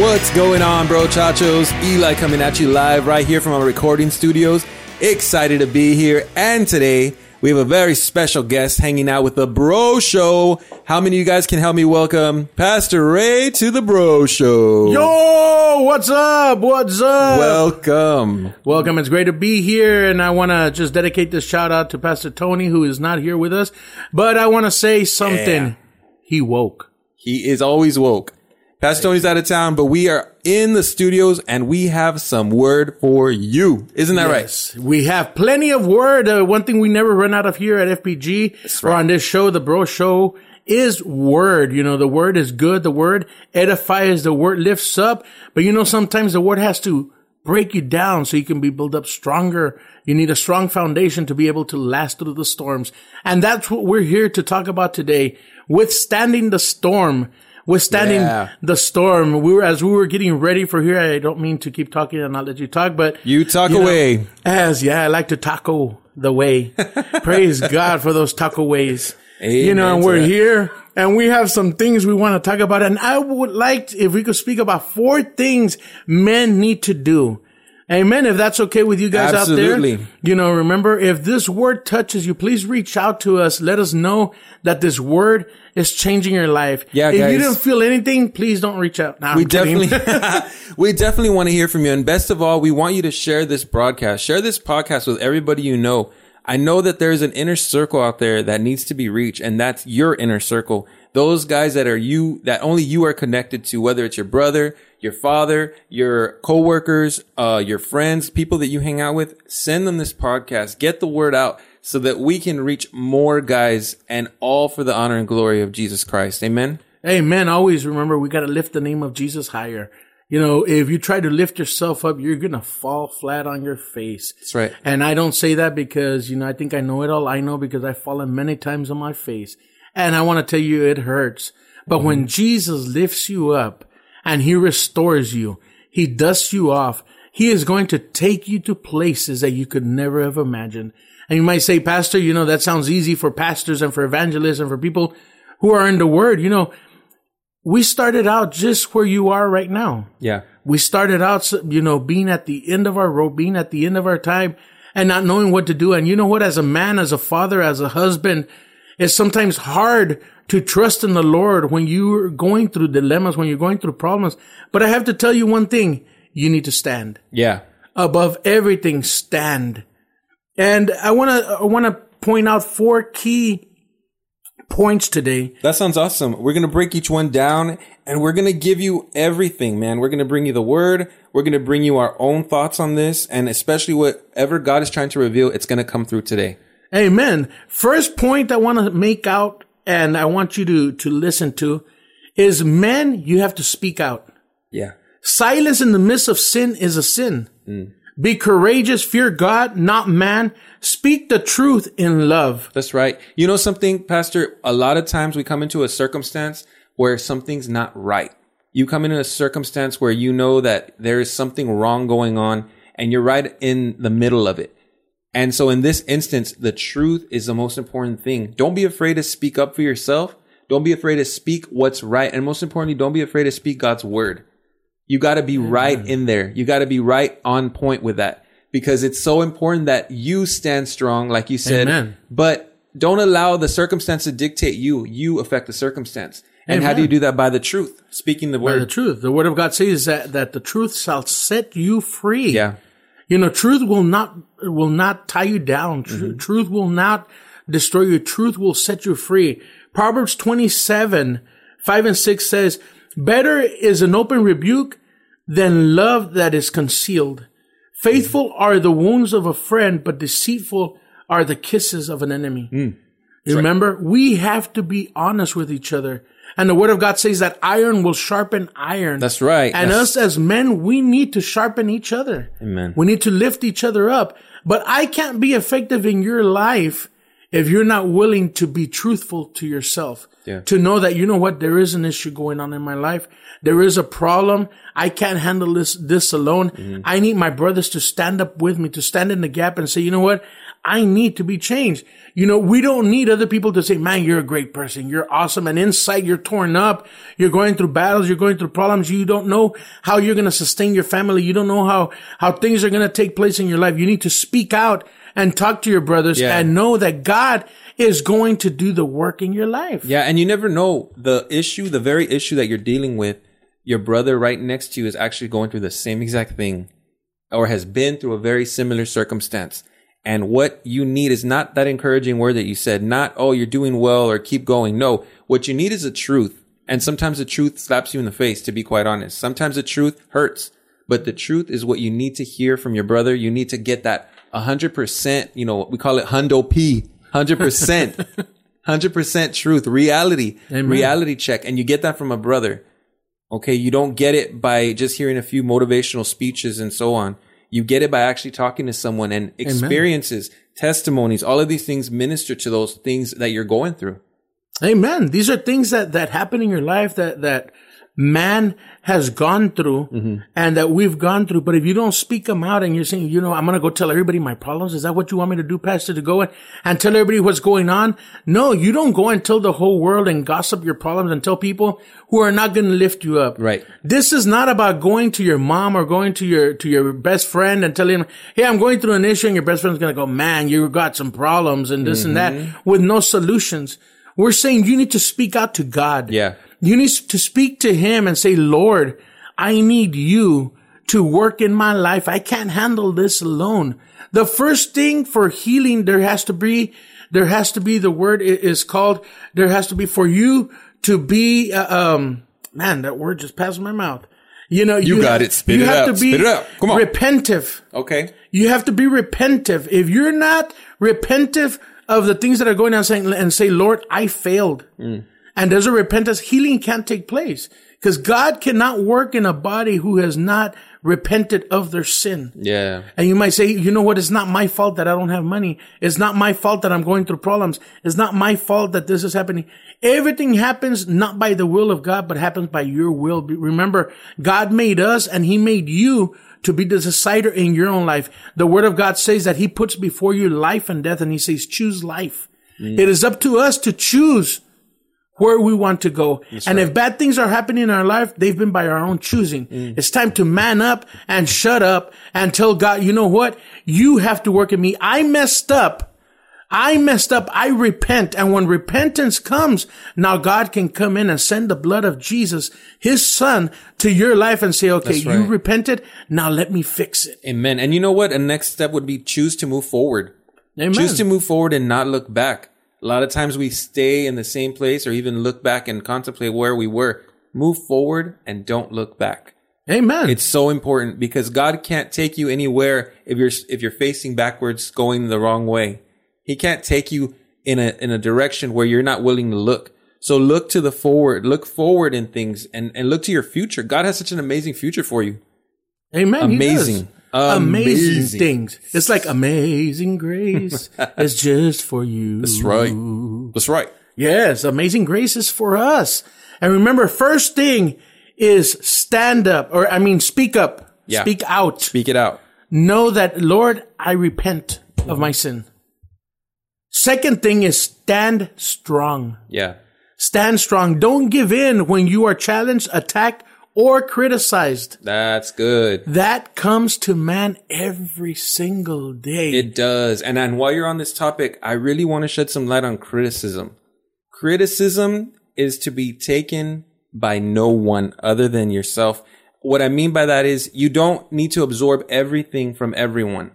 What's going on, bro chachos? Eli coming at you live right here from our recording studios. Excited to be here. And today we have a very special guest hanging out with the Bro Show. How many of you guys can help me welcome Pastor Ray to the Bro Show? Yo, what's up? What's up? Welcome. Welcome. It's great to be here. And I want to just dedicate this shout out to Pastor Tony, who is not here with us. But I want to say something. Yeah. He woke. He is always woke. Pastor Tony's out of town, but we are in the studios and we have some word for you. Isn't that right? Yes. We have plenty of word. Uh, one thing we never run out of here at FPG or on this show, the Bro Show, is word. You know, the word is good. The word edifies. The word lifts up. But you know, sometimes the word has to break you down so you can be built up stronger. You need a strong foundation to be able to last through the storms. And that's what we're here to talk about today. Withstanding the storm withstanding Yeah. the storm. We were as we were getting ready for here. I don't mean to keep talking and not let you talk, but You talk know, away. as yeah, I like to taco the way. Praise God for those taco ways. you know, and we're that. here and we have some things we want to talk about. And I would like if we could speak about four things men need to do. Amen. If that's okay with you guys out there, you know, remember if this word touches you, please reach out to us. Let us know that this word is changing your life. Yeah, if guys. you didn't feel anything, please don't reach out. Nah, We definitely, we definitely want to hear from you. And best of all, we want you to share this broadcast, share this podcast with everybody you know. I know that there's an inner circle out there that needs to be reached, and that's your inner circle. Those guys that are you, that only you are connected to, whether it's your brother, your father, your coworkers, uh, your friends, people that you hang out with, send them this podcast. Get the word out so that we can reach more guys and all for the honor and glory of Jesus Christ. Amen. Amen. Always remember we got to lift the name of Jesus higher. You know, if you try to lift yourself up, you're going to fall flat on your face. That's right. And I don't say that because, you know, I think I know it all. I know because I've fallen many times on my face. And I want to tell you, it hurts. But when mm-hmm. Jesus lifts you up and he restores you, he dusts you off, he is going to take you to places that you could never have imagined. And you might say, Pastor, you know, that sounds easy for pastors and for evangelists and for people who are in the word. You know, we started out just where you are right now. Yeah. We started out, you know, being at the end of our rope, being at the end of our time and not knowing what to do. And you know what? As a man, as a father, as a husband, it's sometimes hard to trust in the Lord when you're going through dilemmas, when you're going through problems. But I have to tell you one thing. You need to stand Yeah. above everything. Stand. And I want to, I want to point out four key points today That sounds awesome. We're going to break each one down and we're going to give you everything, man. We're going to bring you the word. We're going to bring you our own thoughts on this and especially whatever God is trying to reveal, it's going to come through today. Amen. First point I want to make out and I want you to, to listen to is men, you have to speak out. Yeah. Silence in the midst of sin is a sin. Mm. Be courageous, fear God, not man. Speak the truth in love. That's right. You know something, Pastor? A lot of times we come into a circumstance where something's not right. You come into a circumstance where you know that there is something wrong going on and you're right in the middle of it. And so in this instance, the truth is the most important thing. Don't be afraid to speak up for yourself. Don't be afraid to speak what's right. And most importantly, don't be afraid to speak God's word. You got to be right in there. You got to be right on point with that because it's so important that you stand strong, like you said, Amen. but don't allow the circumstance to dictate you. You affect the circumstance. And how do you do that? By the truth, speaking the By the truth. The word of God says that, that the truth shall set you free. Yeah. You know, truth will not, will not tie you down. Tru- mm-hmm. Truth will not destroy you. Truth will set you free. Proverbs 27, 5 and 6 says, better is an open rebuke than love that is concealed. Mm. Faithful are the wounds of a friend, but deceitful are the kisses of an enemy. Mm. Remember, we have to be honest with each other. And the word of God says that iron will sharpen iron. That's right. And That's- us as men, we need to sharpen each other. Amen. We need to lift each other up. But I can't be effective in your life if you're not willing to be truthful to yourself. Yeah. To know that, you know what, there is an issue going on in my life. There is a problem. I can't handle this, this alone. Mm-hmm. I need my brothers to stand up with me, to stand in the gap and say, you know what? I need to be changed. You know, we don't need other people to say, man, you're a great person. You're awesome. And inside you're torn up. You're going through battles. You're going through problems. You don't know how you're going to sustain your family. You don't know how, how things are going to take place in your life. You need to speak out and talk to your brothers Yeah. and know that God is going to do the work in your life. Yeah, and you never know the issue, the very issue that you're dealing with. Your brother right next to you is actually going through the same exact thing, or has been through a very similar circumstance. And what you need is not that encouraging word that you said, not, oh, you're doing well or keep going. No, what you need is the truth. And sometimes the truth slaps you in the face, to be quite honest. Sometimes the truth hurts, but the truth is what you need to hear from your brother. You need to get that 100%, you know, we call it hundo P, 100%, 100% truth, reality, Amen. reality check. And you get that from a brother. Okay. You don't get it by just hearing a few motivational speeches and so on. You get it by actually talking to someone and experiences, testimonies, all of these things minister to those things that you're going through. Amen. These are things that, that happen in your life that, that man has gone through Mm-hmm. and that we've gone through. But if you don't speak them out and you're saying, you know, I'm going to go tell everybody my problems. Is that what you want me to do, Pastor, to go and tell everybody what's going on? No, you don't go and tell the whole world and gossip your problems and tell people who are not going to lift you up. Right. This is not about going to your mom or going to your to your best friend and telling him, "Hey, I'm going through an issue," and your best friend's going to go, "Man, you got some problems and this and Mm-hmm. that," with no solutions. We're saying you need to speak out to God. Yeah. You need to speak to Him and say, "Lord, I need you to work in my life. I can't handle this alone." The first thing for healing, there has to be, there has to be the word is called. There has to be for you to be, uh, um, man, that word just passed my mouth. You know, you, got it. Spit you it have out. to be Spit it out. Come on. repentive. Okay. You have to be repentive. If you're not repentive of the things that are going on, saying and say, Lord, I failed, Mm. And there's a repentance, healing can't take place because God cannot work in a body who has not repented of their sin. Yeah. And you might say, you know what? It's not my fault that I don't have money. It's not my fault that I'm going through problems. It's not my fault that this is happening. Everything happens not by the will of God, but happens by your will. Remember, God made us and he made you to be the decider in your own life. The word of God says that he puts before you life and death and he says, choose life. Mm. It is up to us to choose where we want to go. and if bad things are happening in our life, they've been by our own choosing. Mm. It's time to man up and shut up and tell God, you know what? You have to work in me. I messed up. I messed up. I repent. And when repentance comes, now God can come in and send the blood of Jesus, his son, to your life and say, okay, That's you repented. Now let me fix it. Amen. And you know what? A next step would be choose to move forward. Amen. Choose to move forward and not look back. A lot of times we stay in the same place or even look back and contemplate where we were. Move forward and don't look back. Amen. It's so important because God can't take you anywhere if you're if you're facing backwards going the wrong way. He can't take you in a in a direction where you're not willing to look. So look to the forward, look forward in things and and look to your future. God has such an amazing future for you. Amen. Amazing. Amazing, Amazing. things. It's like amazing grace. it's just for you. That's right. That's right. Yes, amazing grace is for us. And remember, first thing is stand up, or I mean, speak up, Yeah. speak out. Speak it out. Know that, Lord, I repent of my sin. Second thing is stand strong. Yeah. Stand strong. Don't give in when you are challenged, attacked, or criticized. That's good. That comes to man every single day. It does. And and while you're on this topic, I really want to shed some light on criticism. Criticism is to be taken by no one other than yourself. What I mean by that is you don't need to absorb everything from everyone.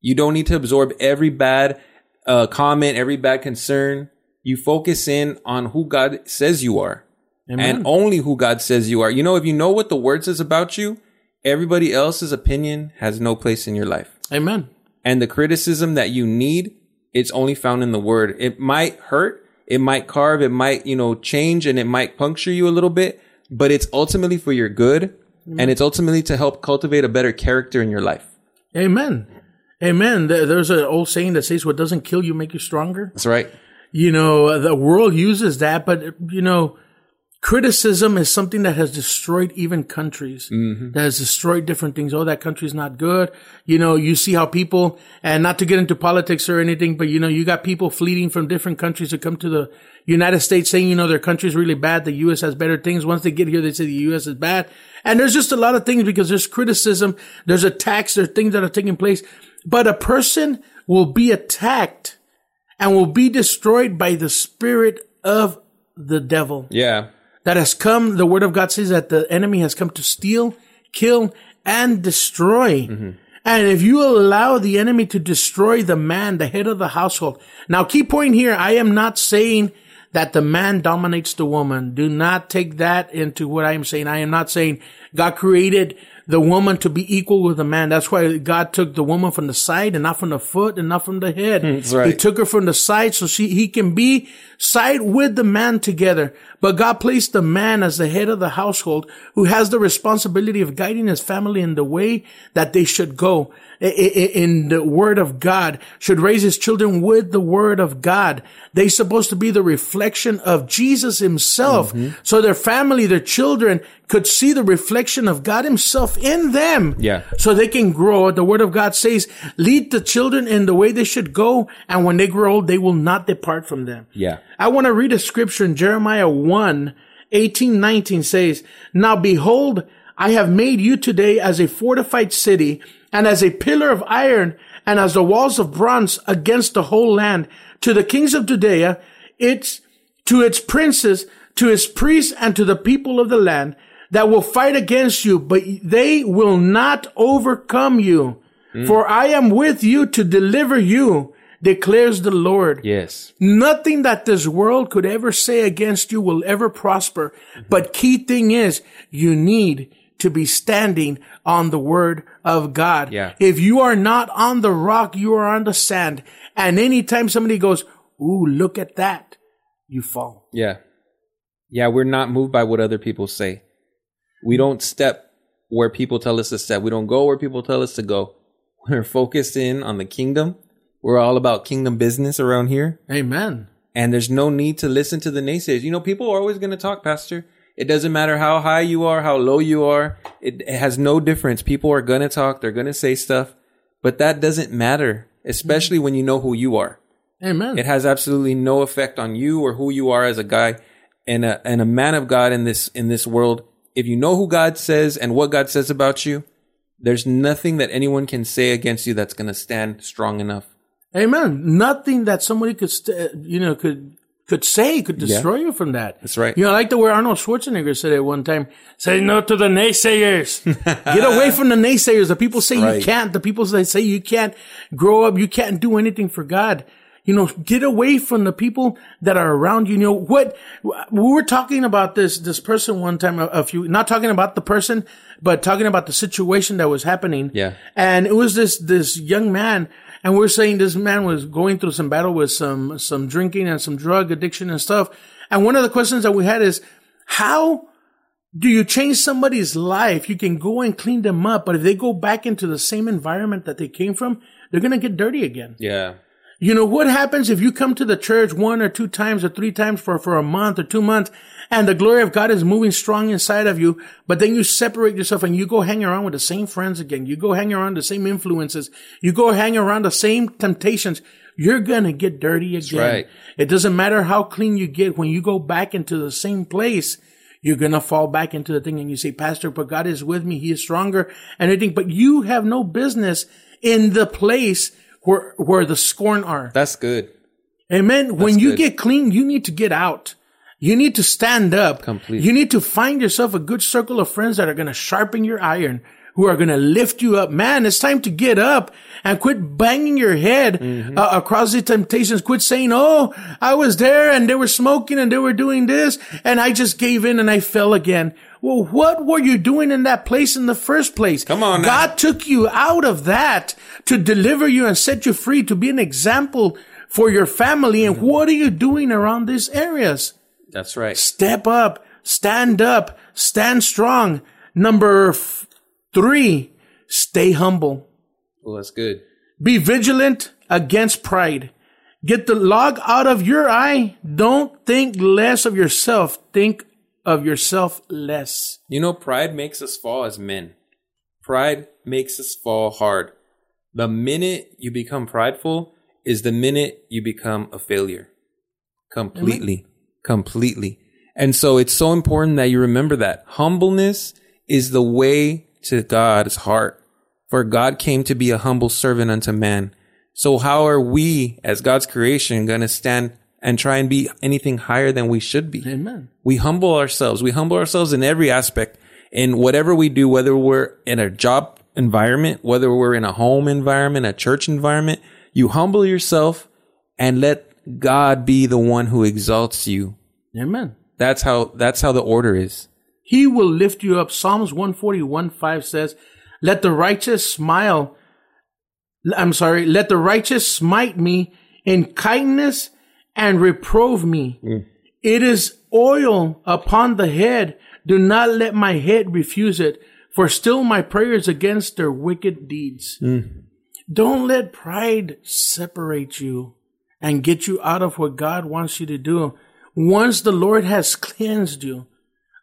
You don't need to absorb every bad uh, comment, every bad concern. You focus in on who God says you are Amen. and only who God says you are. You know, if you know what the word says about you, everybody else's opinion has no place in your life Amen. and the criticism that you need it's only found in the word it might hurt it might carve it might you know change and it might puncture you a little bit but it's ultimately for your good and it's ultimately to help cultivate a better character in your life Amen. Amen. There's an old saying that says, what doesn't kill you make you stronger. that's right You know, the world uses that, but you know, criticism is something that has destroyed even countries mm-hmm. that has destroyed different things. Oh that country's not good. You know you see how people and not to get into politics or anything but you know you got people fleeing from different countries to come to the united states saying you know their country's really bad. The us has better things. Once they get here they say the us is bad. And there's just a lot of things because there's criticism there's attacks there's things that are taking place. But a person will be attacked and will be destroyed by the spirit of the devil. Yeah. That has come. The word of God says that the enemy has come to steal, kill, and destroy. Mm-hmm. And if you allow the enemy to destroy the man, the head of the household. Now, key point here, I am not saying that the man dominates the woman. Do not take that into what I am saying. I am not saying God created the woman to be equal with the man. That's why God took the woman from the side and not from the foot and not from the head. Mm, that's right. He took her from the side so she, he can be side with the man together. But God placed the man as the head of the household who has the responsibility of guiding his family in the way that they should go in the word of God, should raise his children with the word of God. They're supposed to be the reflection of Jesus himself. Mm-hmm. So their family, their children could see the reflection of God himself in them. Yeah. So they can grow. The word of God says, lead the children in the way they should go. And when they grow old, they will not depart from them. Yeah. I want to read a scripture in Jeremiah 1, 18, 19 says, Now behold, I have made you today as a fortified city and as a pillar of iron and as the walls of bronze against the whole land to the kings of Judea, its, to its princes, to its priests and to the people of the land that will fight against you, but they will not overcome you. Hmm. For I am with you to deliver you, declares the Lord. Yes. Nothing that this world could ever say against you will ever prosper. Mm-hmm. But key thing is you need to be standing on the word of God. Yeah. If you are not on the rock, you are on the sand. And anytime somebody goes, Ooh, look at that, you fall. Yeah. Yeah, we're not moved by what other people say. We don't step where people tell us to step. We don't go where people tell us to go. We're focused in on the kingdom. We're all about kingdom business around here. Amen. And there's no need to listen to the naysayers. You know, people are always going to talk, Pastor. It doesn't matter how high you are, how low you are. It, it has no difference. People are going to talk. They're going to say stuff, but that doesn't matter, especially when you know who you are. Amen. It has absolutely no effect on you or who you are as a guy and a and a man of God in this in this world. If you know who God says and what God says about you, there's nothing that anyone can say against you that's going to stand strong enough. Amen. Nothing that somebody could, st- you know, could could say could destroy you from that. That's right. You know, I like the way Arnold Schwarzenegger said it one time. Say no to the naysayers. Get away from the naysayers. The people say you can't. The people that say you can't grow up. You can't do anything for God. You know, get away from the people that are around you. You know what? We were talking about this this person one time. A, a few, not talking about the person, but talking about the situation that was happening. Yeah. And it was this this young man, and we're saying this man was going through some battle with some some drinking and some drug addiction and stuff. And one of the questions that we had is, how do you change somebody's life? You can go and clean them up, but if they go back into the same environment that they came from, they're gonna get dirty again. Yeah. You know, what happens if you come to the church one or two times or three times for, for a month or two months and the glory of God is moving strong inside of you, but then you separate yourself and you go hang around with the same friends again. You go hang around the same influences. You go hang around the same temptations. You're gonna get dirty again. right. It doesn't matter how clean you get. When you go back into the same place, you're gonna fall back into the thing and you say, Pastor, but God is with me. He is stronger and everything. But you have no business in the place where, where the scorn are. That's good. Amen. when you good. get clean, you need to get out. You need to stand up. Completely. You need to find yourself a good circle of friends that are going to sharpen your iron, who are going to lift you up. Man, it's time to get up and quit banging your head Mm-hmm. uh, across the temptations. Quit saying, Oh, I was there and they were smoking and they were doing this and I just gave in and I fell again. Well, what were you doing in that place in the first place? Come on now. God took you out of that to deliver you and set you free to be an example for your family. And what are you doing around these areas? That's right. Step up, stand up, stand strong. Number f- three, stay humble. Well, that's good. Be vigilant against pride. Get the log out of your eye. Don't think less of yourself. Think of yourself less. You know, pride makes us fall as men. Pride makes us fall hard. The minute you become prideful is the minute you become a failure. Completely. Completely. And so it's so important that you remember that humbleness is the way to God's heart. For God came to be a humble servant unto man. So how are we as God's creation going to stand and try and be anything higher than we should be? Amen. We humble ourselves. We humble ourselves in every aspect in whatever we do, whether we're in a job environment, whether we're in a home environment, a church environment, you humble yourself and let God be the one who exalts you. Amen. That's how, that's how the order is. He will lift you up. Psalms 141 5 says, Let the righteous smile. I'm sorry, let the righteous smite me in kindness and reprove me. Mm. It is oil upon the head. Do not let my head refuse it, for still my prayers against their wicked deeds. Mm. Don't let pride separate you and get you out of what God wants you to do. Once the Lord has cleansed you,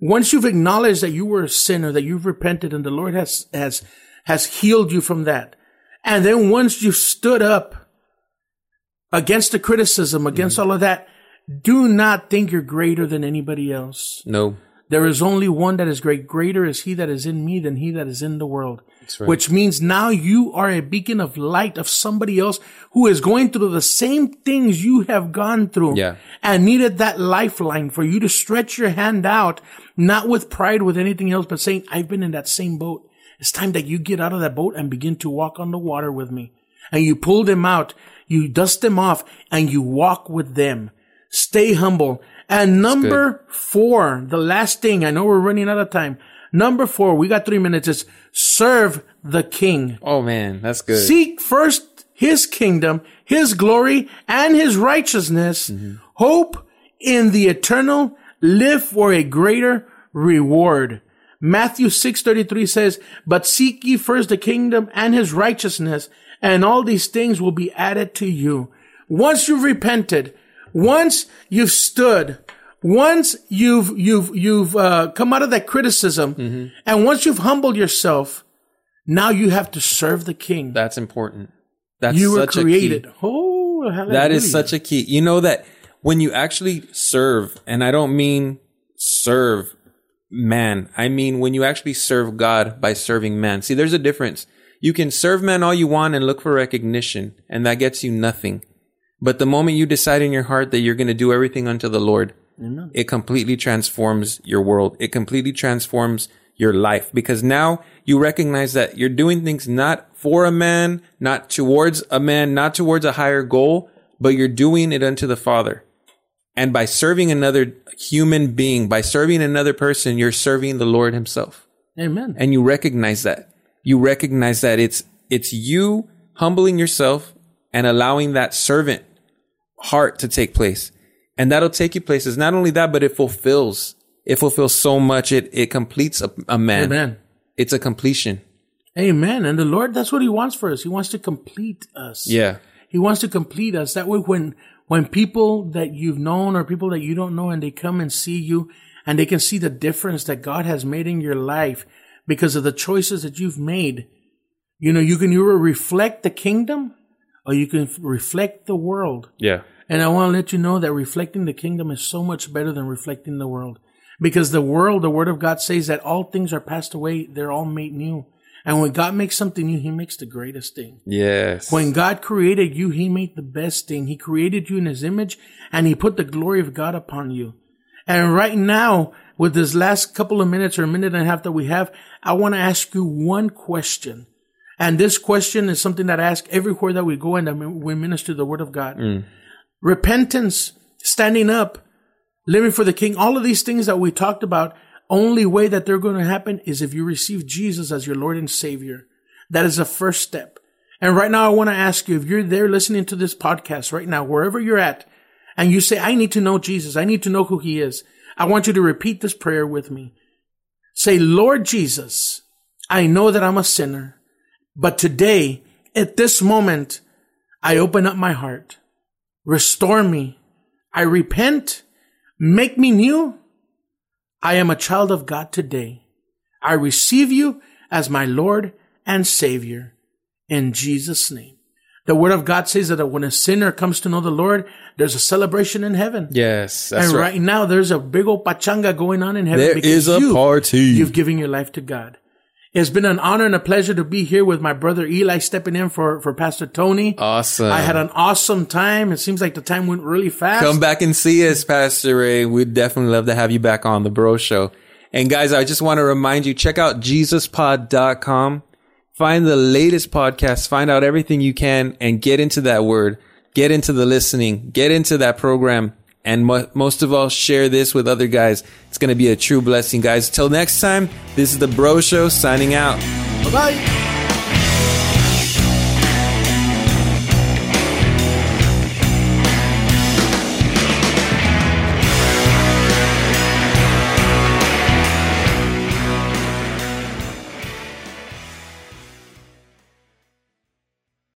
once you've acknowledged that you were a sinner, that you've repented and the Lord has, has, has healed you from that. And then once you've stood up against the criticism, against mm-hmm. all of that, do not think you're greater than anybody else. No. There is only one that is great. Greater is he that is in me than he that is in the world. right. Which means now you are a beacon of light of somebody else who is going through the same things you have gone through. Yeah. And needed that lifeline for you to stretch your hand out, not with pride, with anything else, but saying, I've been in that same boat. It's time that you get out of that boat and begin to walk on the water with me. And you pull them out, you dust them off, and you walk with them. Stay humble. And number four, the last thing, I know we're running out of time. Number four, we got three minutes, is serve the king. Oh man, that's good. Seek first his kingdom, his glory, and his righteousness. Mm-hmm. Hope in the eternal, live for a greater reward. Matthew 6:33 says, "But seek ye first the kingdom and his righteousness, and all these things will be added to you." Once you've repented, once you've stood, once you've you've you've uh, come out of that criticism, and once you've humbled yourself, now you have to serve the king. That's important. That's you were such a key. created. Oh, That is such a key. You know that when you actually serve, and I don't mean serve man, I mean when you actually serve God by serving man. See, there's a difference. You can serve man all you want and look for recognition, and that gets you nothing. But the moment you decide in your heart that you're going to do everything unto the Lord, it completely transforms your world. It completely transforms your life because now you recognize that you're doing things not for a man, not towards a man, not towards a higher goal, but you're doing it unto the Father. And by serving another human being, by serving another person, you're serving the Lord himself. Amen. And you recognize that. You recognize that it's, it's you humbling yourself and allowing that servant heart to take place. And that'll take you places. Not only that, but it fulfills, it fulfills so much. It, it completes a, a man. Amen. It's a completion. Amen. And the Lord, that's what He wants for us. He wants to complete us. Yeah. He wants to complete us. That way, when when people that you've known or people that you don't know and they come and see you and they can see the difference that God has made in your life because of the choices that you've made, you know, you can either reflect the kingdom or you can reflect the world. Yeah. And I want to let you know that reflecting the kingdom is so much better than reflecting the world. Because the world, the word of God says that all things are passed away, they're all made new. And when God makes something new, He makes the greatest thing. Yes. When God created you, He made the best thing. He created you in His image and He put the glory of God upon you. And right now, with this last couple of minutes or a minute and a half that we have, I want to ask you one question. And this question is something that I ask everywhere that we go and that we minister the word of God. Mm. Repentance, standing up, living for the king, all of these things that we talked about, only way that they're going to happen is if you receive Jesus as your Lord and Savior. That is the first step. And right now, I want to ask you if you're there listening to this podcast right now, wherever you're at, and you say, I need to know Jesus, I need to know who He is, I want you to repeat this prayer with me. Say, Lord Jesus, I know that I'm a sinner, but today, at this moment, I open up my heart. Restore me. I repent. Make me new. I am a child of God today. I receive you as my Lord and Savior in Jesus' name. The word of God says that when a sinner comes to know the Lord, there's a celebration in heaven. Yes, and right. right. now there's a big old pachanga going on in heaven. There is a you, party. You've given your life to God. It's been an honor and a pleasure to be here with my brother Eli stepping in for, for Pastor Tony. Awesome. I had an awesome time. It seems like the time went really fast. Come back and see us, Pastor Ray. We'd definitely love to have you back on the Bro Show. And guys, I just want to remind you, check out jesuspod.com. Find the latest podcast, find out everything you can and get into that word. Get into the listening, get into that program and mo- most of all, share this with other guys. It's going to be a true blessing, guys. Till next time, this is the Bro Show signing out. Bye bye.